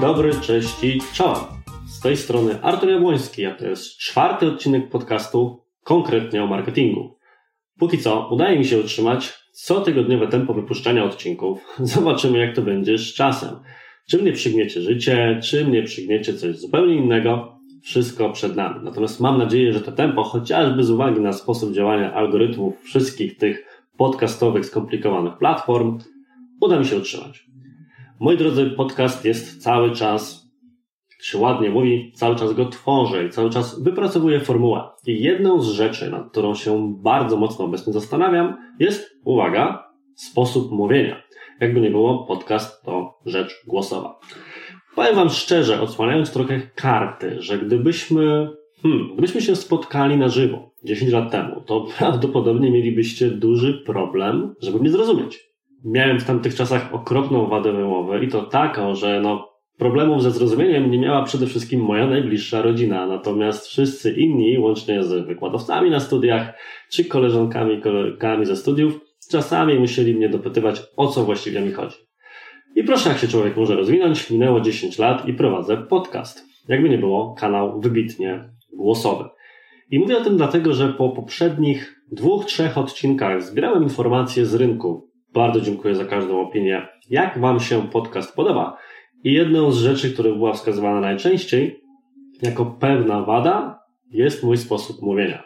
Dobry, cześć i czołem. Z tej strony Artur Jabłoński, a to jest czwarty odcinek podcastu konkretnie o marketingu. Póki co udaje mi się utrzymać cotygodniowe tempo wypuszczania odcinków. Zobaczymy jak to będzie z czasem. Czy mnie przygniecie życie, czy mnie przygniecie coś zupełnie innego, wszystko przed nami. Natomiast mam nadzieję, że to tempo, chociażby z uwagi na sposób działania algorytmów wszystkich tych podcastowych, skomplikowanych platform, uda mi się utrzymać. Moi drodzy, podcast jest cały czas, jak się ładnie mówi, cały czas go tworzę i cały czas wypracowuję formułę. I jedną z rzeczy, nad którą się bardzo mocno obecnie zastanawiam, jest, uwaga, sposób mówienia. Jakby nie było, podcast to rzecz głosowa. Powiem Wam szczerze, odsłaniając trochę karty, że gdybyśmy, hmm, gdybyśmy się spotkali na żywo 10 lat temu, to prawdopodobnie mielibyście duży problem, żeby mnie zrozumieć miałem w tamtych czasach okropną wadę wymowy i to taką, że no, problemów ze zrozumieniem nie miała przede wszystkim moja najbliższa rodzina, natomiast wszyscy inni, łącznie z wykładowcami na studiach, czy koleżankami, kolegami ze studiów, czasami musieli mnie dopytywać, o co właściwie mi chodzi. I proszę, jak się człowiek może rozwinąć, minęło 10 lat i prowadzę podcast. Jakby nie było, kanał wybitnie głosowy. I mówię o tym dlatego, że po poprzednich dwóch, trzech odcinkach zbierałem informacje z rynku, bardzo dziękuję za każdą opinię. Jak Wam się podcast podoba? I jedną z rzeczy, która była wskazywana najczęściej jako pewna wada, jest mój sposób mówienia.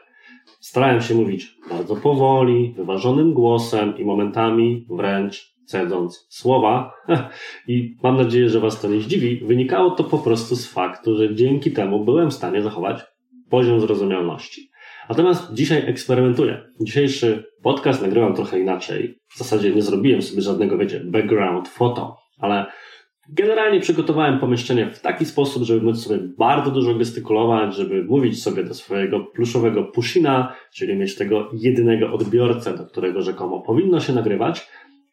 Starałem się mówić bardzo powoli, wyważonym głosem i momentami wręcz cedząc słowa. I mam nadzieję, że Was to nie zdziwi. Wynikało to po prostu z faktu, że dzięki temu byłem w stanie zachować poziom zrozumialności. Natomiast dzisiaj eksperymentuję. Dzisiejszy podcast nagrywam trochę inaczej. W zasadzie nie zrobiłem sobie żadnego, wiecie, background foto, ale generalnie przygotowałem pomieszczenie w taki sposób, żeby móc sobie bardzo dużo gestykulować, żeby mówić sobie do swojego pluszowego pushina, czyli mieć tego jedynego odbiorcę, do którego rzekomo powinno się nagrywać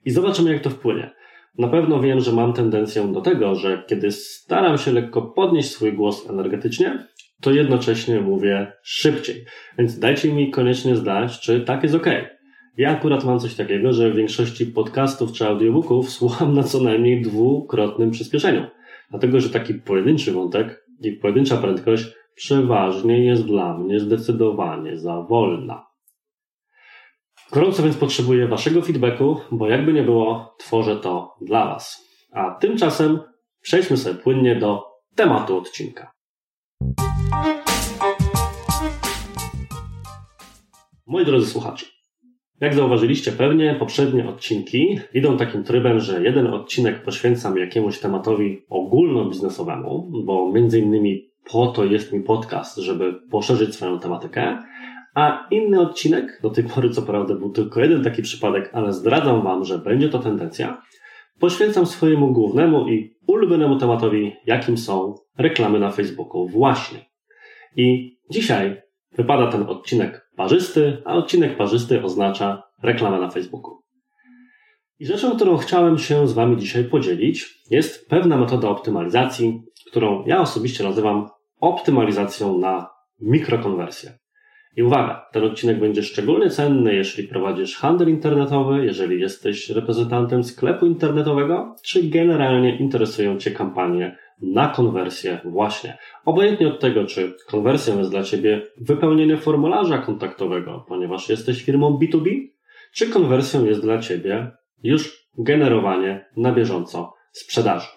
i zobaczymy, jak to wpłynie. Na pewno wiem, że mam tendencję do tego, że kiedy staram się lekko podnieść swój głos energetycznie, to jednocześnie mówię szybciej. Więc dajcie mi koniecznie zdać, czy tak jest ok. Ja akurat mam coś takiego, że w większości podcastów czy audiobooków słucham na co najmniej dwukrotnym przyspieszeniu. Dlatego, że taki pojedynczy wątek i pojedyncza prędkość przeważnie jest dla mnie zdecydowanie za wolna. Gorąco więc potrzebuję Waszego feedbacku, bo jakby nie było, tworzę to dla Was. A tymczasem przejdźmy sobie płynnie do tematu odcinka. Moi drodzy słuchacze, jak zauważyliście pewnie, poprzednie odcinki idą takim trybem, że jeden odcinek poświęcam jakiemuś tematowi ogólnobiznesowemu, bo między innymi po to jest mi podcast, żeby poszerzyć swoją tematykę, a inny odcinek, do tej pory co prawda był tylko jeden taki przypadek, ale zdradzam Wam, że będzie to tendencja, poświęcam swojemu głównemu i ulubionemu tematowi, jakim są reklamy na Facebooku właśnie. I dzisiaj wypada ten odcinek parzysty, a odcinek parzysty oznacza reklamę na Facebooku. I rzeczą, którą chciałem się z Wami dzisiaj podzielić, jest pewna metoda optymalizacji, którą ja osobiście nazywam optymalizacją na mikrokonwersję. I uwaga, ten odcinek będzie szczególnie cenny, jeśli prowadzisz handel internetowy, jeżeli jesteś reprezentantem sklepu internetowego, czy generalnie interesują Cię kampanie na konwersję właśnie. Obojętnie od tego, czy konwersją jest dla Ciebie wypełnienie formularza kontaktowego, ponieważ jesteś firmą B2B, czy konwersją jest dla Ciebie już generowanie na bieżąco sprzedaży.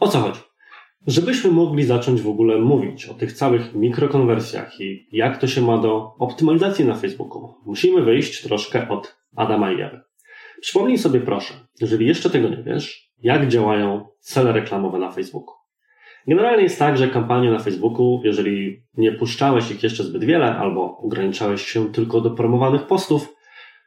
O co chodzi? Żebyśmy mogli zacząć w ogóle mówić o tych całych mikrokonwersjach i jak to się ma do optymalizacji na Facebooku, musimy wyjść troszkę od Adama i Ewy. Przypomnij sobie proszę, jeżeli jeszcze tego nie wiesz, jak działają cele reklamowe na Facebooku. Generalnie jest tak, że kampanie na Facebooku, jeżeli nie puszczałeś ich jeszcze zbyt wiele albo ograniczałeś się tylko do promowanych postów,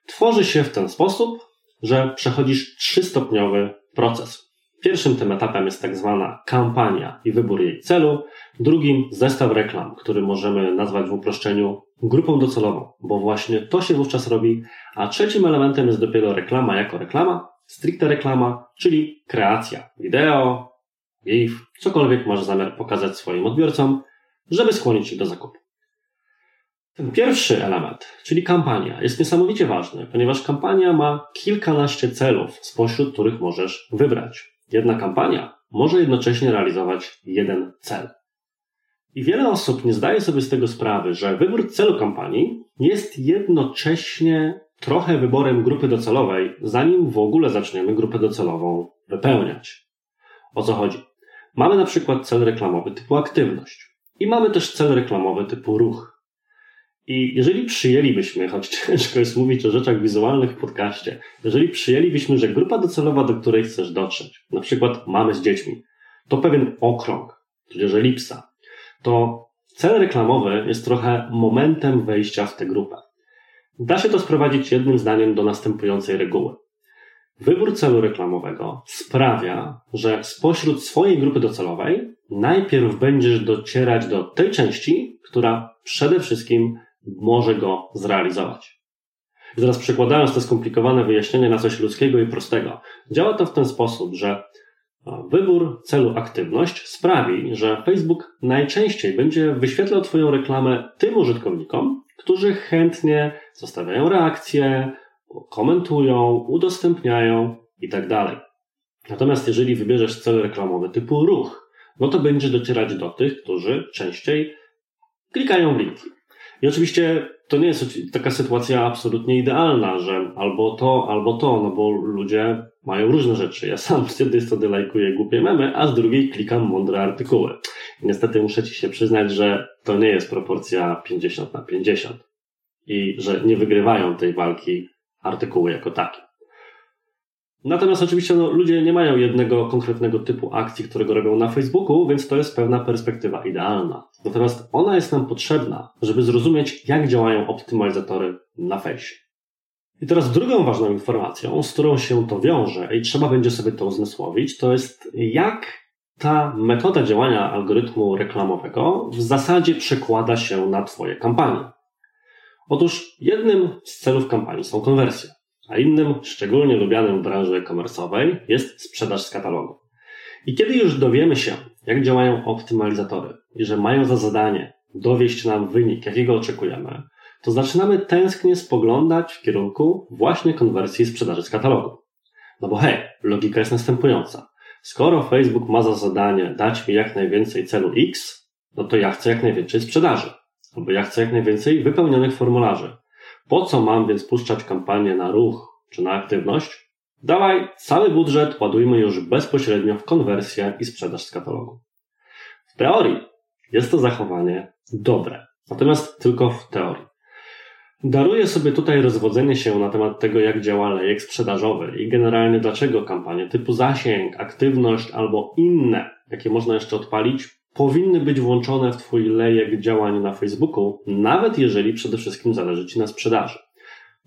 tworzy się w ten sposób, że przechodzisz trzystopniowy proces. Pierwszym tym etapem jest tak zwana kampania i wybór jej celu. Drugim zestaw reklam, który możemy nazwać w uproszczeniu grupą docelową, bo właśnie to się wówczas robi. A trzecim elementem jest dopiero reklama jako reklama, stricte reklama, czyli kreacja wideo, GIF, cokolwiek masz zamiar pokazać swoim odbiorcom, żeby skłonić ich do zakupu. Ten pierwszy element, czyli kampania, jest niesamowicie ważny, ponieważ kampania ma kilkanaście celów, spośród których możesz wybrać. Jedna kampania może jednocześnie realizować jeden cel. I wiele osób nie zdaje sobie z tego sprawy, że wybór celu kampanii jest jednocześnie trochę wyborem grupy docelowej, zanim w ogóle zaczniemy grupę docelową wypełniać. O co chodzi? Mamy na przykład cel reklamowy typu aktywność i mamy też cel reklamowy typu ruch. I jeżeli przyjęlibyśmy, choć ciężko jest mówić o rzeczach wizualnych w podcaście, jeżeli przyjęlibyśmy, że grupa docelowa, do której chcesz dotrzeć, na przykład mamy z dziećmi, to pewien okrąg, tudzież elipsa, to cel reklamowy jest trochę momentem wejścia w tę grupę. Da się to sprowadzić jednym zdaniem do następującej reguły. Wybór celu reklamowego sprawia, że spośród swojej grupy docelowej najpierw będziesz docierać do tej części, która przede wszystkim może go zrealizować. I teraz przekładając te skomplikowane wyjaśnienie na coś ludzkiego i prostego, działa to w ten sposób, że wybór celu aktywność sprawi, że Facebook najczęściej będzie wyświetlał Twoją reklamę tym użytkownikom, którzy chętnie zostawiają reakcje, komentują, udostępniają itd. Tak Natomiast jeżeli wybierzesz cel reklamowy typu ruch, no to będziesz docierać do tych, którzy częściej klikają linki. I oczywiście to nie jest taka sytuacja absolutnie idealna, że albo to, albo to, no bo ludzie mają różne rzeczy. Ja sam z jednej strony lajkuję głupie memy, a z drugiej klikam mądre artykuły. I niestety muszę Ci się przyznać, że to nie jest proporcja 50 na 50 i że nie wygrywają tej walki artykuły jako takie. Natomiast oczywiście no, ludzie nie mają jednego konkretnego typu akcji, którego robią na Facebooku, więc to jest pewna perspektywa idealna. Natomiast ona jest nam potrzebna, żeby zrozumieć, jak działają optymalizatory na fejsie. I teraz drugą ważną informacją, z którą się to wiąże i trzeba będzie sobie to uzmysłowić, to jest jak ta metoda działania algorytmu reklamowego w zasadzie przekłada się na Twoje kampanie. Otóż jednym z celów kampanii są konwersje a innym, szczególnie lubianym w branży e-commerce'owej, jest sprzedaż z katalogu. I kiedy już dowiemy się, jak działają optymalizatory i że mają za zadanie dowieść nam wynik, jakiego oczekujemy, to zaczynamy tęsknie spoglądać w kierunku właśnie konwersji sprzedaży z katalogu. No bo hej, logika jest następująca. Skoro Facebook ma za zadanie dać mi jak najwięcej celu X, no to ja chcę jak najwięcej sprzedaży. Albo ja chcę jak najwięcej wypełnionych formularzy. Po co mam więc puszczać kampanię na ruch czy na aktywność? Dawaj, cały budżet ładujmy już bezpośrednio w konwersję i sprzedaż z katalogu. W teorii jest to zachowanie dobre, natomiast tylko w teorii. Daruję sobie tutaj rozwodzenie się na temat tego, jak działa lejek sprzedażowy i generalnie dlaczego kampanie typu zasięg, aktywność albo inne, jakie można jeszcze odpalić, powinny być włączone w Twój lejek działań na Facebooku, nawet jeżeli przede wszystkim zależy Ci na sprzedaży.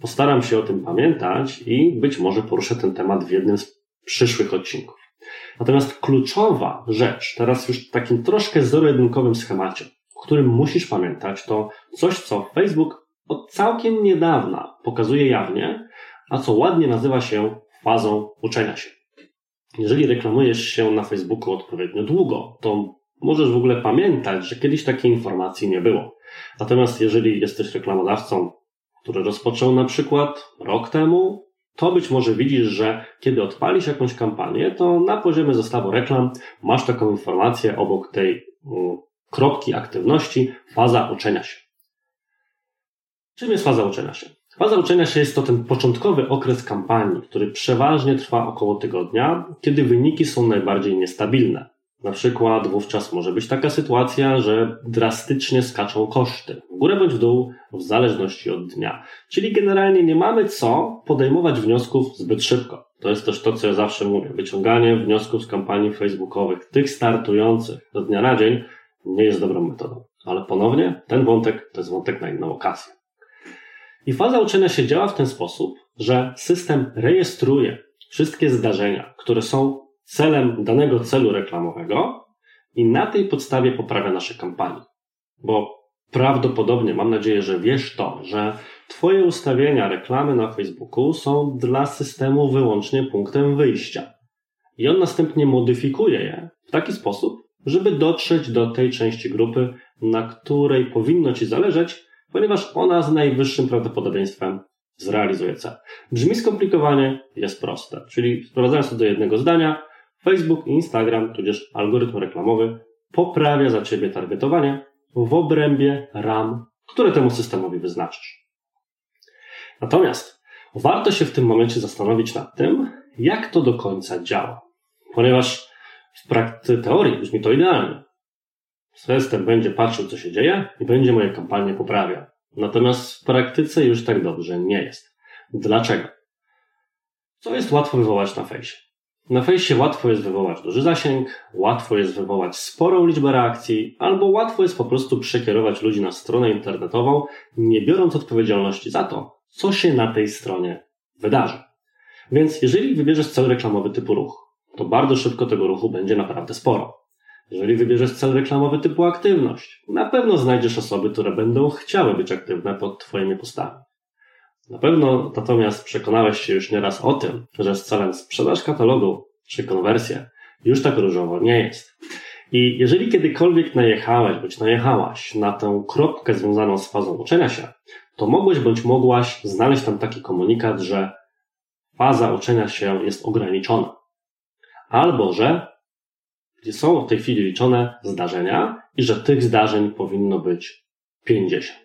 Postaram się o tym pamiętać i być może poruszę ten temat w jednym z przyszłych odcinków. Natomiast kluczowa rzecz, teraz już w takim troszkę zero-jedynkowym schemacie, o którym musisz pamiętać, to coś, co Facebook od całkiem niedawna pokazuje jawnie, a co ładnie nazywa się fazą uczenia się. Jeżeli reklamujesz się na Facebooku odpowiednio długo, to możesz w ogóle pamiętać, że kiedyś takiej informacji nie było. Natomiast jeżeli jesteś reklamodawcą, który rozpoczął na przykład rok temu, to być może widzisz, że kiedy odpalisz jakąś kampanię, to na poziomie zestawu reklam masz taką informację obok tej kropki aktywności, faza uczenia się. Czym jest faza uczenia się? Faza uczenia się jest to ten początkowy okres kampanii, który przeważnie trwa około tygodnia, kiedy wyniki są najbardziej niestabilne. Na przykład wówczas może być taka sytuacja, że drastycznie skaczą koszty, w górę bądź w dół, w zależności od dnia. Czyli generalnie nie mamy co podejmować wniosków zbyt szybko. To jest też to, co ja zawsze mówię. Wyciąganie wniosków z kampanii facebookowych, tych startujących do dnia na dzień, nie jest dobrą metodą. Ale ponownie, ten wątek to jest wątek na inną okazję. I faza uczenia się działa w ten sposób, że system rejestruje wszystkie zdarzenia, które są celem danego celu reklamowego i na tej podstawie poprawia nasze kampanie. Bo prawdopodobnie, mam nadzieję, że wiesz to, że Twoje ustawienia reklamy na Facebooku są dla systemu wyłącznie punktem wyjścia. I on następnie modyfikuje je w taki sposób, żeby dotrzeć do tej części grupy, na której powinno Ci zależeć, ponieważ ona z najwyższym prawdopodobieństwem zrealizuje cel. Brzmi skomplikowanie, jest proste. Czyli sprowadzając to do jednego zdania, Facebook i Instagram, tudzież algorytm reklamowy, poprawia za Ciebie targetowanie w obrębie ram, które temu systemowi wyznaczysz. Natomiast warto się w tym momencie zastanowić nad tym, jak to do końca działa. Ponieważ w praktyce teorii brzmi to idealnie. System będzie patrzył, co się dzieje i będzie moje kampanie poprawiał. Natomiast w praktyce już tak dobrze nie jest. Dlaczego? Co jest łatwo wywołać na fejsie? Na fejsie łatwo jest wywołać duży zasięg, łatwo jest wywołać sporą liczbę reakcji, albo łatwo jest po prostu przekierować ludzi na stronę internetową, nie biorąc odpowiedzialności za to, co się na tej stronie wydarzy. Więc jeżeli wybierzesz cel reklamowy typu ruch, to bardzo szybko tego ruchu będzie naprawdę sporo. Jeżeli wybierzesz cel reklamowy typu aktywność, na pewno znajdziesz osoby, które będą chciały być aktywne pod Twoimi postami. Na pewno natomiast przekonałeś się już nieraz o tym, że z celem sprzedaż katalogu czy konwersję już tak różowo nie jest. I jeżeli kiedykolwiek najechałeś bądź najechałaś na tę kropkę związaną z fazą uczenia się, to mogłeś bądź mogłaś znaleźć tam taki komunikat, że faza uczenia się jest ograniczona. Albo że są w tej chwili liczone zdarzenia i że tych zdarzeń powinno być 50.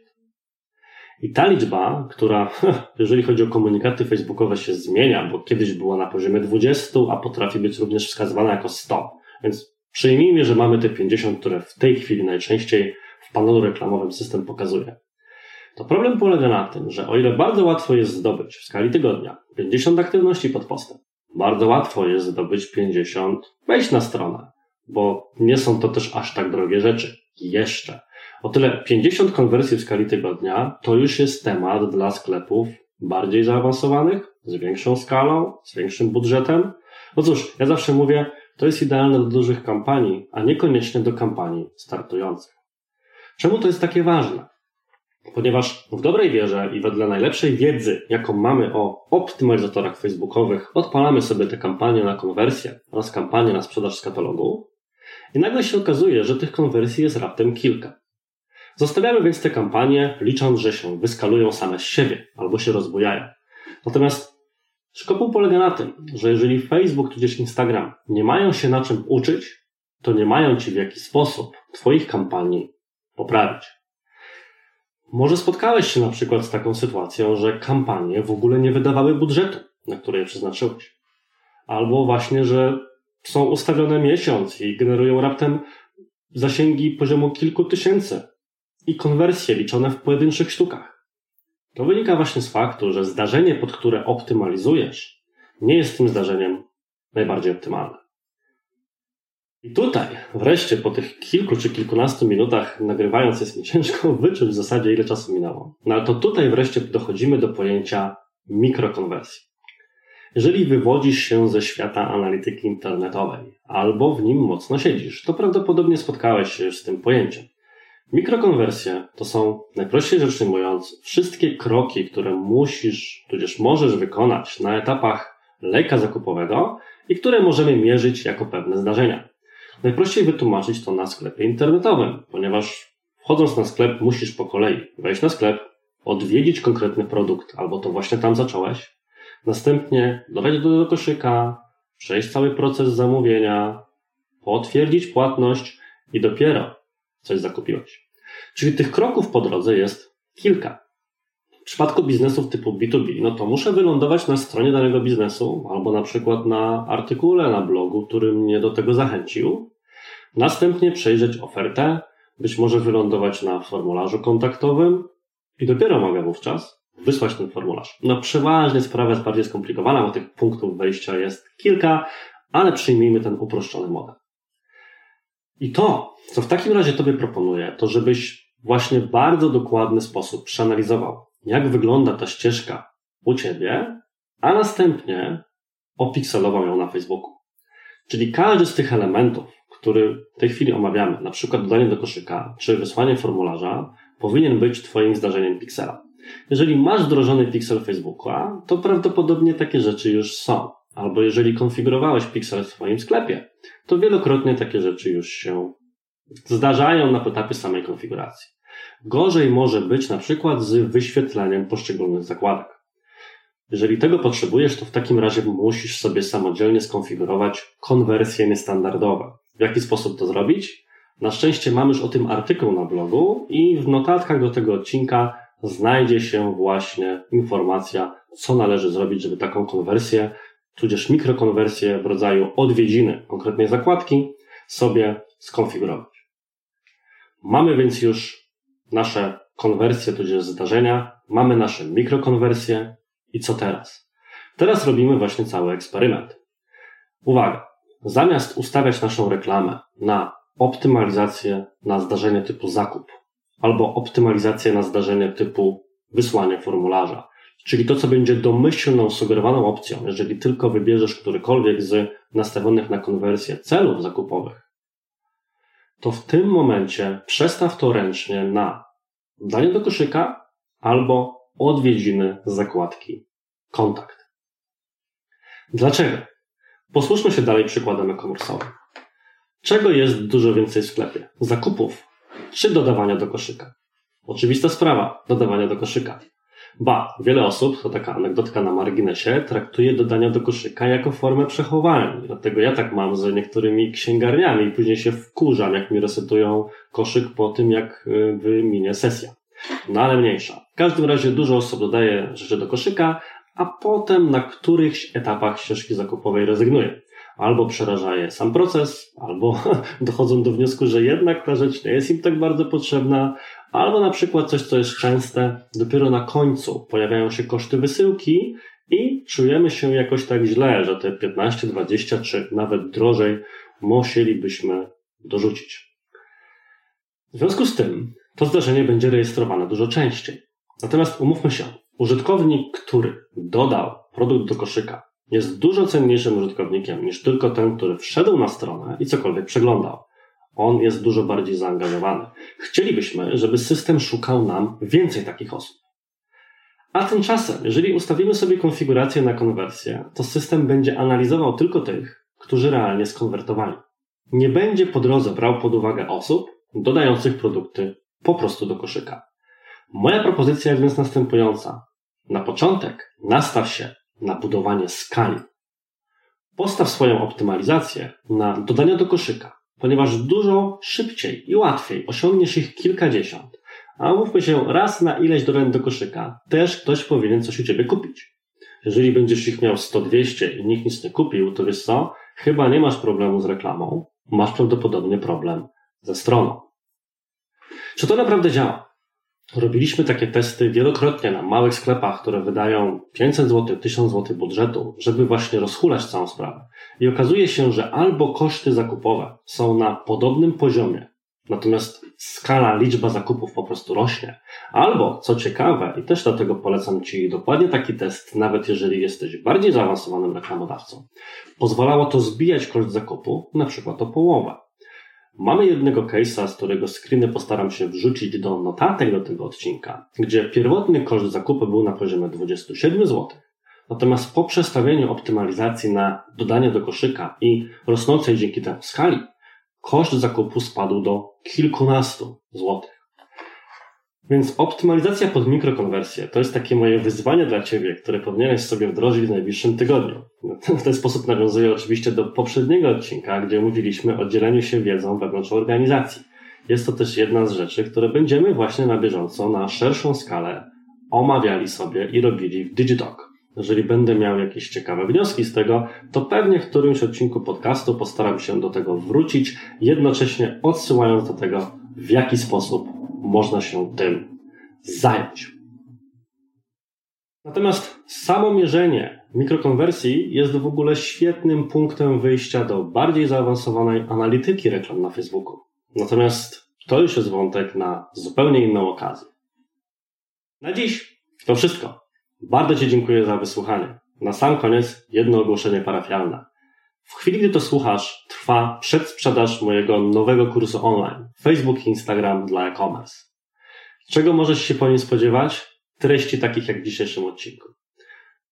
I ta liczba, która, jeżeli chodzi o komunikaty facebookowe, się zmienia, bo kiedyś była na poziomie 20, a potrafi być również wskazywana jako 100. Więc przyjmijmy, że mamy te 50, które w tej chwili najczęściej w panelu reklamowym system pokazuje. To problem polega na tym, że o ile bardzo łatwo jest zdobyć w skali tygodnia 50 aktywności pod postem, bardzo łatwo jest zdobyć 50 wejść na stronę, bo nie są to też aż tak drogie rzeczy. Jeszcze. O tyle 50 konwersji w skali tygodnia to już jest temat dla sklepów bardziej zaawansowanych, z większą skalą, z większym budżetem. No cóż, ja zawsze mówię, to jest idealne do dużych kampanii, a niekoniecznie do kampanii startujących. Czemu to jest takie ważne? Ponieważ w dobrej wierze i wedle najlepszej wiedzy, jaką mamy o optymalizatorach facebookowych, odpalamy sobie te kampanie na konwersję oraz kampanie na sprzedaż z katalogu i nagle się okazuje, że tych konwersji jest raptem kilka. Zostawiamy więc te kampanie, licząc, że się wyskalują same z siebie albo się rozbujają. Natomiast szkopuł polega na tym, że jeżeli Facebook tudzież Instagram nie mają się na czym uczyć, to nie mają ci w jakiś sposób Twoich kampanii poprawić. Może spotkałeś się na przykład z taką sytuacją, że kampanie w ogóle nie wydawały budżetu, na który je przeznaczyłeś. Albo właśnie, że są ustawione miesiąc i generują raptem zasięgi poziomu kilku tysięcy i konwersje liczone w pojedynczych sztukach. To wynika właśnie z faktu, że zdarzenie, pod które optymalizujesz, nie jest tym zdarzeniem najbardziej optymalne. I tutaj, wreszcie, po tych kilku czy kilkunastu minutach nagrywając, jest mi ciężko wyczuć w zasadzie, ile czasu minęło. No ale to tutaj wreszcie dochodzimy do pojęcia mikrokonwersji. Jeżeli wywodzisz się ze świata analityki internetowej albo w nim mocno siedzisz, to prawdopodobnie spotkałeś się już z tym pojęciem. Mikrokonwersje to są, najprościej rzecz ujmując, wszystkie kroki, które musisz, tudzież możesz wykonać na etapach lejka zakupowego i które możemy mierzyć jako pewne zdarzenia. Najprościej wytłumaczyć to na sklepie internetowym, ponieważ wchodząc na sklep musisz po kolei wejść na sklep, odwiedzić konkretny produkt, albo to właśnie tam zacząłeś, następnie dodać do, do koszyka, przejść cały proces zamówienia, potwierdzić płatność i dopiero coś zakupiłeś. Czyli tych kroków po drodze jest kilka. W przypadku biznesów typu B2B, no to muszę wylądować na stronie danego biznesu, albo na przykład na artykule na blogu, który mnie do tego zachęcił. Następnie przejrzeć ofertę, być może wylądować na formularzu kontaktowym i dopiero mogę wówczas wysłać ten formularz. No przeważnie sprawa jest bardziej skomplikowana, bo tych punktów wejścia jest kilka, ale przyjmijmy ten uproszczony model. I to, co w takim razie Tobie proponuję, to żebyś właśnie w bardzo dokładny sposób przeanalizował, jak wygląda ta ścieżka u Ciebie, a następnie opikselował ją na Facebooku. Czyli każdy z tych elementów, który w tej chwili omawiamy, na przykład dodanie do koszyka czy wysłanie formularza, powinien być Twoim zdarzeniem piksela. Jeżeli masz wdrożony pixel Facebooka, to prawdopodobnie takie rzeczy już są. Albo jeżeli konfigurowałeś pixel w swoim sklepie, to wielokrotnie takie rzeczy już się zdarzają na etapie samej konfiguracji. Gorzej może być na przykład z wyświetleniem poszczególnych zakładek. Jeżeli tego potrzebujesz, to w takim razie musisz sobie samodzielnie skonfigurować konwersje niestandardowe. W jaki sposób to zrobić? Na szczęście mam już o tym artykuł na blogu i w notatkach do tego odcinka znajdzie się właśnie informacja, co należy zrobić, żeby taką konwersję, tudzież mikrokonwersję w rodzaju odwiedziny konkretnej zakładki sobie skonfigurować. Mamy więc już nasze konwersje, tudzież zdarzenia, mamy nasze mikrokonwersje i co teraz? Teraz robimy właśnie cały eksperyment. Uwaga! Zamiast ustawiać naszą reklamę na optymalizację na zdarzenie typu zakup albo optymalizację na zdarzenie typu wysłanie formularza, czyli to, co będzie domyślną, sugerowaną opcją, jeżeli tylko wybierzesz którykolwiek z nastawionych na konwersję celów zakupowych, to w tym momencie przestaw to ręcznie na danie do koszyka albo odwiedziny zakładki kontakt. Dlaczego? Posłuszmy się dalej przykładem e-commerce'owym. Czego jest dużo więcej w sklepie? Zakupów czy dodawania do koszyka? Oczywista sprawa, dodawania do koszyka. Ba, wiele osób, to taka anegdotka na marginesie, traktuje dodania do koszyka jako formę przechowalni. Dlatego ja tak mam z niektórymi księgarniami i później się wkurzam, jak mi resetują koszyk po tym, jak y, wyminie sesja. No ale mniejsza. W każdym razie dużo osób dodaje rzeczy do koszyka, a potem na którychś etapach ścieżki zakupowej rezygnuje. Albo przeraża je sam proces, albo dochodzą do wniosku, że jednak ta rzecz nie jest im tak bardzo potrzebna, albo na przykład coś, co jest częste, dopiero na końcu pojawiają się koszty wysyłki i czujemy się jakoś tak źle, że te 15, 20 czy nawet drożej musielibyśmy dorzucić. W związku z tym to zdarzenie będzie rejestrowane dużo częściej. Natomiast umówmy się, użytkownik, który dodał produkt do koszyka, jest dużo cenniejszym użytkownikiem niż tylko ten, który wszedł na stronę i cokolwiek przeglądał. On jest dużo bardziej zaangażowany. Chcielibyśmy, żeby system szukał nam więcej takich osób. A tymczasem, jeżeli ustawimy sobie konfigurację na konwersję, to system będzie analizował tylko tych, którzy realnie skonwertowali. Nie będzie po drodze brał pod uwagę osób dodających produkty po prostu do koszyka. Moja propozycja jest więc następująca. Na początek nastaw się na budowanie skali. Postaw swoją optymalizację na dodanie do koszyka, ponieważ dużo szybciej i łatwiej osiągniesz ich kilkadziesiąt. A mówmy się, raz na ileś dodań do koszyka też ktoś powinien coś u Ciebie kupić. Jeżeli będziesz ich miał 100-200 i nikt nic nie kupił, to wiesz co? Chyba nie masz problemu z reklamą, masz prawdopodobnie problem ze stroną. Czy to naprawdę działa? Robiliśmy takie testy wielokrotnie na małych sklepach, które wydają 500 zł, 1000 zł budżetu, żeby właśnie rozhulać całą sprawę. I okazuje się, że albo koszty zakupowe są na podobnym poziomie, natomiast skala, liczba zakupów po prostu rośnie, albo, co ciekawe, i też dlatego polecam Ci dokładnie taki test, nawet jeżeli jesteś bardziej zaawansowanym reklamodawcą, pozwalało to zbijać koszt zakupu na przykład o połowę. Mamy jednego case'a, z którego screeny postaram się wrzucić do notatek do tego odcinka, gdzie pierwotny koszt zakupu był na poziomie 27 zł. Natomiast po przestawieniu optymalizacji na dodanie do koszyka i rosnącej dzięki temu skali, koszt zakupu spadł do kilkunastu złotych. Więc optymalizacja pod mikrokonwersję to jest takie moje wyzwanie dla Ciebie, które powinieneś sobie wdrożyć w najbliższym tygodniu. W ten sposób nawiązuję oczywiście do poprzedniego odcinka, gdzie mówiliśmy o dzieleniu się wiedzą wewnątrz organizacji. Jest to też jedna z rzeczy, które będziemy właśnie na bieżąco, na szerszą skalę omawiali sobie i robili w Digitalk. Jeżeli będę miał jakieś ciekawe wnioski z tego, to pewnie w którymś odcinku podcastu postaram się do tego wrócić, jednocześnie odsyłając do tego, w jaki sposób można się tym zająć. Natomiast samo mierzenie mikrokonwersji jest w ogóle świetnym punktem wyjścia do bardziej zaawansowanej analityki reklam na Facebooku. Natomiast to już jest wątek na zupełnie inną okazję. Na dziś to wszystko. Bardzo Ci dziękuję za wysłuchanie. Na sam koniec jedno ogłoszenie parafialne. W chwili, gdy to słuchasz, trwa przedsprzedaż mojego nowego kursu online Facebook i Instagram dla e-commerce. Czego możesz się po nim spodziewać? Treści takich jak w dzisiejszym odcinku.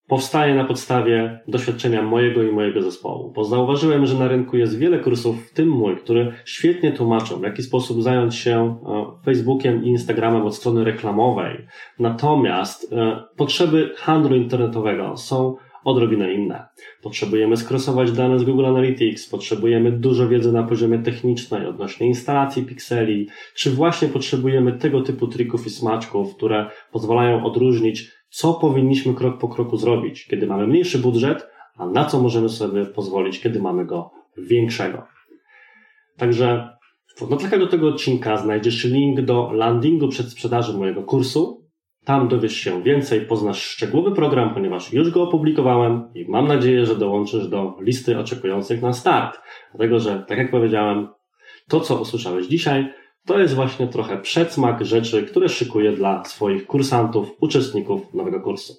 Powstaje na podstawie doświadczenia mojego i mojego zespołu, bo zauważyłem, że na rynku jest wiele kursów, w tym mój, które świetnie tłumaczą, w jaki sposób zająć się Facebookiem i Instagramem od strony reklamowej. Natomiast e, potrzeby handlu internetowego są odrobinę inne. Potrzebujemy skrosować dane z Google Analytics, potrzebujemy dużo wiedzy na poziomie technicznej odnośnie instalacji pikseli, czy właśnie potrzebujemy tego typu trików i smaczków, które pozwalają odróżnić, co powinniśmy krok po kroku zrobić, kiedy mamy mniejszy budżet, a na co możemy sobie pozwolić, kiedy mamy go większego. Także w notatkach do tego odcinka znajdziesz link do landingu przed sprzedaży mojego kursu, tam dowiesz się więcej, poznasz szczegółowy program, ponieważ już go opublikowałem i mam nadzieję, że dołączysz do listy oczekujących na start. Dlatego, że tak jak powiedziałem, to co usłyszałeś dzisiaj, to jest właśnie trochę przedsmak rzeczy, które szykuję dla swoich kursantów, uczestników nowego kursu.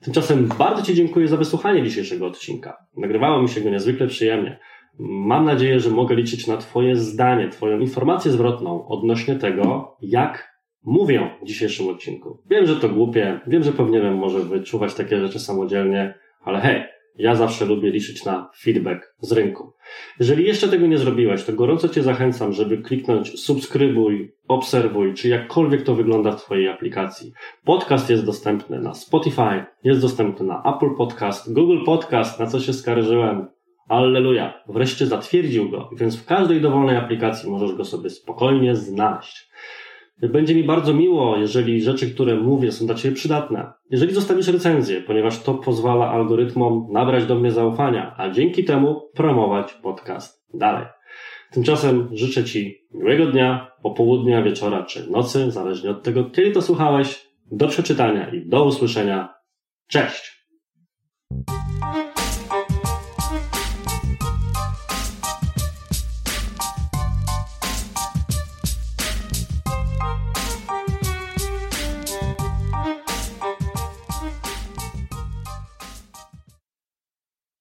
Tymczasem bardzo Ci dziękuję za wysłuchanie dzisiejszego odcinka. Nagrywało mi się go niezwykle przyjemnie. Mam nadzieję, że mogę liczyć na Twoje zdanie, Twoją informację zwrotną odnośnie tego, jak mówię w dzisiejszym odcinku. Wiem, że to głupie, wiem, że powinienem może wyczuwać takie rzeczy samodzielnie, ale hej, ja zawsze lubię liczyć na feedback z rynku. Jeżeli jeszcze tego nie zrobiłeś, to gorąco Cię zachęcam, żeby kliknąć subskrybuj, obserwuj, czy jakkolwiek to wygląda w Twojej aplikacji. Podcast jest dostępny na Spotify, jest dostępny na Apple Podcast, Google Podcast, na co się skarżyłem. Alleluja. Wreszcie zatwierdził go, więc w każdej dowolnej aplikacji możesz go sobie spokojnie znaleźć. Będzie mi bardzo miło, jeżeli rzeczy, które mówię, są dla Ciebie przydatne. Jeżeli zostawisz recenzję, ponieważ to pozwala algorytmom nabrać do mnie zaufania, a dzięki temu promować podcast dalej. Tymczasem życzę Ci miłego dnia, popołudnia, wieczora czy nocy, zależnie od tego, kiedy to słuchałeś. Do przeczytania i do usłyszenia. Cześć!